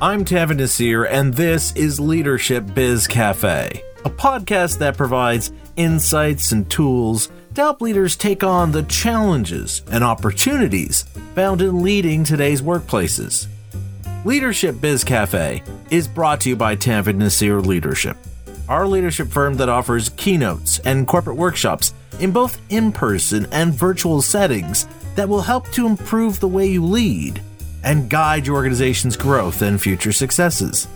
I'm Tanveer Naseer, and this is Leadership Biz Cafe, a podcast that provides insights and tools to help leaders take on the challenges and opportunities found in leading today's workplaces. Leadership Biz Cafe is brought to you by Tanveer Naseer Leadership, our leadership firm that offers keynotes and corporate workshops in both in person and virtual settings that will help to improve the way you lead and guide your organization's growth and future successes.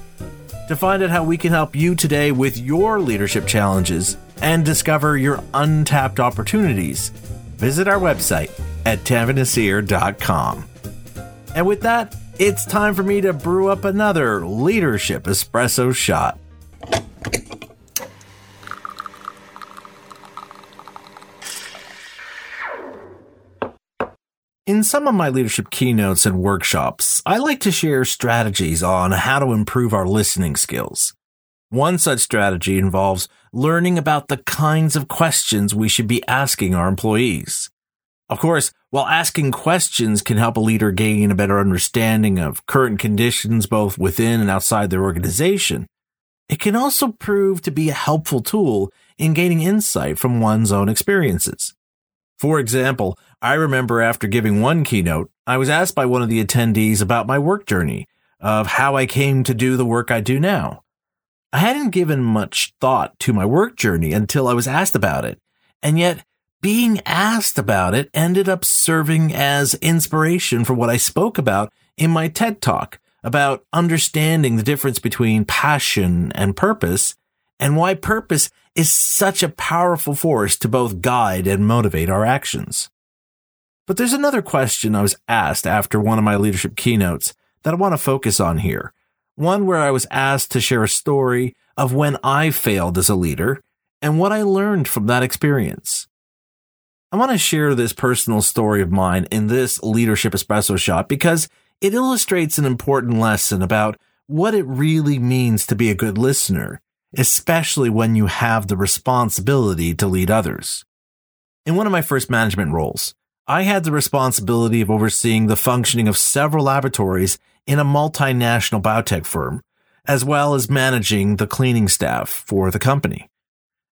To find out how we can help you today with your leadership challenges and discover your untapped opportunities, visit our website at tanveernaseer.com. And with that, it's time for me to brew up another leadership espresso shot. In some of my leadership keynotes and workshops, I like to share strategies on how to improve our listening skills. One such strategy involves learning about the kinds of questions we should be asking our employees. Of course, while asking questions can help a leader gain a better understanding of current conditions both within and outside their organization, it can also prove to be a helpful tool in gaining insight from one's own experiences. For example, I remember after giving one keynote, I was asked by one of the attendees about my work journey of how I came to do the work I do now. I hadn't given much thought to my work journey until I was asked about it. And yet being asked about it ended up serving as inspiration for what I spoke about in my TED talk about understanding the difference between passion and purpose and why purpose is such a powerful force to both guide and motivate our actions. But there's another question I was asked after one of my leadership keynotes that I want to focus on here. One where I was asked to share a story of when I failed as a leader and what I learned from that experience. I want to share this personal story of mine in this leadership espresso shot because it illustrates an important lesson about what it really means to be a good listener especially when you have the responsibility to lead others. In one of my first management roles, I had the responsibility of overseeing the functioning of several laboratories in a multinational biotech firm, as well as managing the cleaning staff for the company.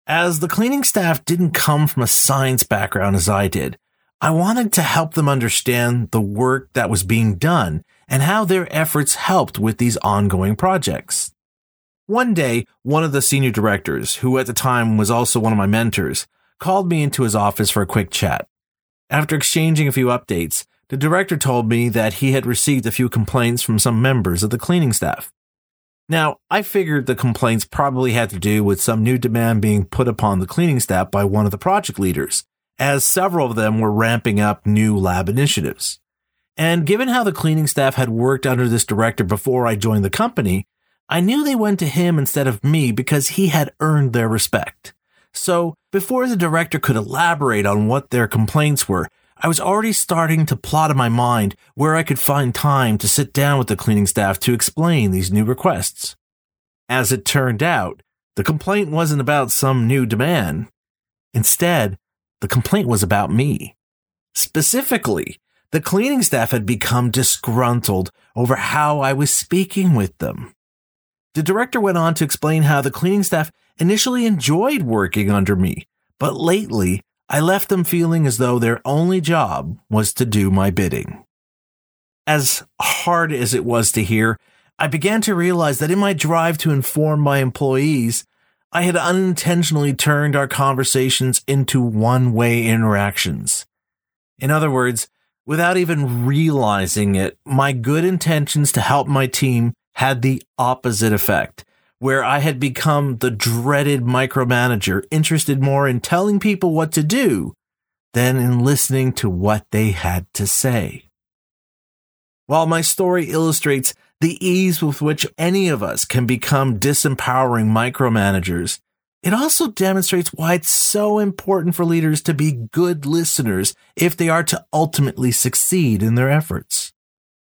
As the cleaning staff didn't come from a science background as I did, I wanted to help them understand the work that was being done and how their efforts helped with these ongoing projects. One day, one of the senior directors, who at the time was also one of my mentors, called me into his office for a quick chat. After exchanging a few updates, the director told me that he had received a few complaints from some members of the cleaning staff. Now, I figured the complaints probably had to do with some new demand being put upon the cleaning staff by one of the project leaders, as several of them were ramping up new lab initiatives. And given how the cleaning staff had worked under this director before I joined the company, I knew they went to him instead of me because he had earned their respect. So, before the director could elaborate on what their complaints were, I was already starting to plot in my mind where I could find time to sit down with the cleaning staff to explain these new requests. As it turned out, the complaint wasn't about some new demand. Instead, the complaint was about me. Specifically, the cleaning staff had become disgruntled over how I was speaking with them. The director went on to explain how the cleaning staff initially enjoyed working under me, but lately I left them feeling as though their only job was to do my bidding. As hard as it was to hear, I began to realize that in my drive to inform my employees, I had unintentionally turned our conversations into one way interactions. In other words, without even realizing it, my good intentions to help my team had the opposite effect, where I had become the dreaded micromanager, interested more in telling people what to do than in listening to what they had to say. While my story illustrates the ease with which any of us can become disempowering micromanagers, it also demonstrates why it's so important for leaders to be good listeners if they are to ultimately succeed in their efforts.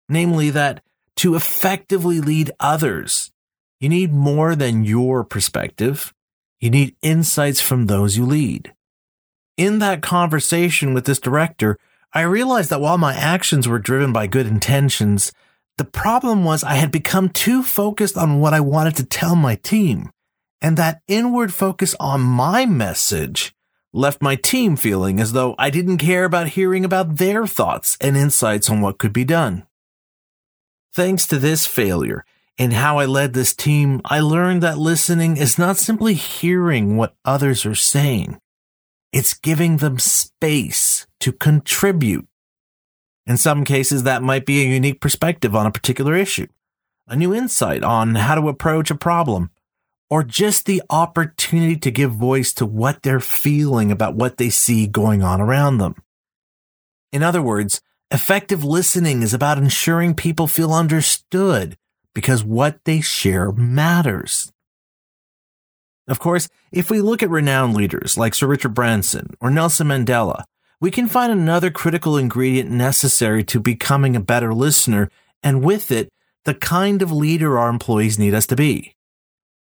Namely, that to effectively lead others. You need more than your perspective. You need insights from those you lead. In that conversation with this director, I realized that while my actions were driven by good intentions, The problem was I had become too focused on what I wanted to tell my team, and that inward focus on my message left my team feeling as though I didn't care about hearing about their thoughts and insights on what could be done. Thanks to this failure and how I led this team, I learned that listening is not simply hearing what others are saying. It's giving them space to contribute in some cases, that might be a unique perspective on a particular issue, a new insight on how to approach a problem, or just the opportunity to give voice to what they're feeling about what they see going on around them. In other words, effective listening is about ensuring people feel understood because what they share matters. Of course, if we look at renowned leaders like Sir Richard Branson or Nelson Mandela, we can find another critical ingredient necessary to becoming a better listener, and with it, the kind of leader our employees need us to be.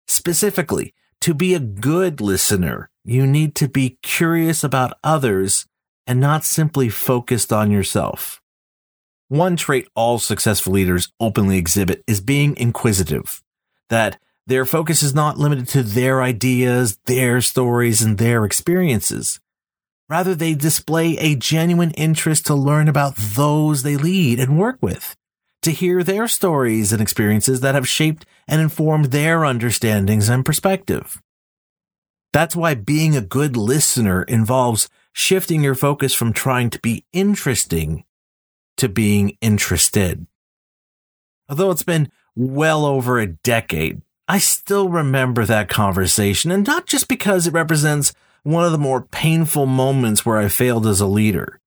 Specifically, to be a good listener, you need to be curious about others and not simply focused on yourself. One trait all successful leaders openly exhibit is being inquisitive, that their focus is not limited to their ideas, their stories, and their experiences. Rather, they display a genuine interest to learn about those they lead and work with, to hear their stories and experiences that have shaped and informed their understandings and perspective. That's why being a good listener involves shifting your focus from trying to be interesting to being interested. Although it's been well over a decade, I still remember that conversation, and not just because it represents one of the more painful moments where I failed as a leader.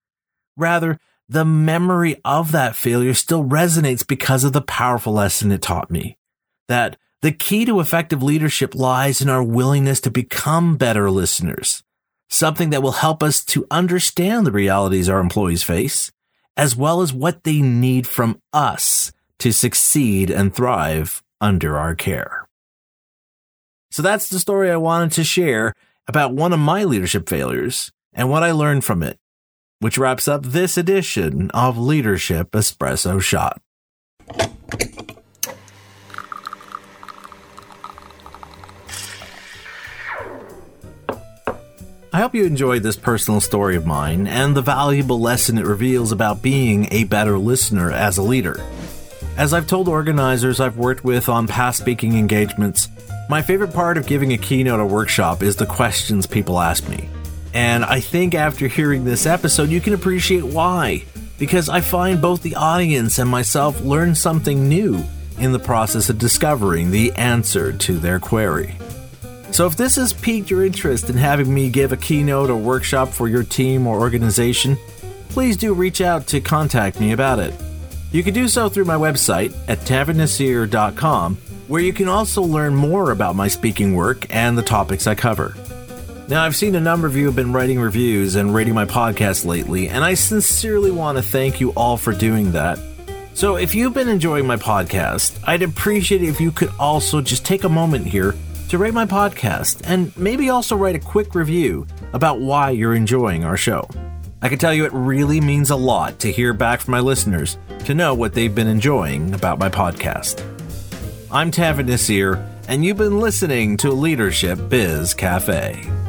Rather, the memory of that failure still resonates because of the powerful lesson it taught me. That the key to effective leadership lies in our willingness to become better listeners, something that will help us to understand the realities our employees face, as well as what they need from us to succeed and thrive under our care. So that's the story I wanted to share about one of my leadership failures and what I learned from it, which wraps up this edition of Leadership Espresso Shot. I hope you enjoyed this personal story of mine and the valuable lesson it reveals about being a better listener as a leader. As I've told organizers I've worked with on past speaking engagements, my favorite part of giving a keynote or workshop is the questions people ask me. And I think after hearing this episode, you can appreciate why. Because I find both the audience and myself learn something new in the process of discovering the answer to their query. So, if this has piqued your interest in having me give a keynote or workshop for your team or organization, please do reach out to contact me about it. You can do so through my website at tanveernaseer.com, where you can also learn more about my speaking work and the topics I cover. Now, I've seen a number of you have been writing reviews and rating my podcast lately, and I sincerely want to thank you all for doing that. So, if you've been enjoying my podcast, I'd appreciate it if you could also just take a moment here to rate my podcast and maybe also write a quick review about why you're enjoying our show. I can tell you it really means a lot to hear back from my listeners to know what they've been enjoying about my podcast. I'm Tanveer Naseer, and you've been listening to Leadership Biz Cafe.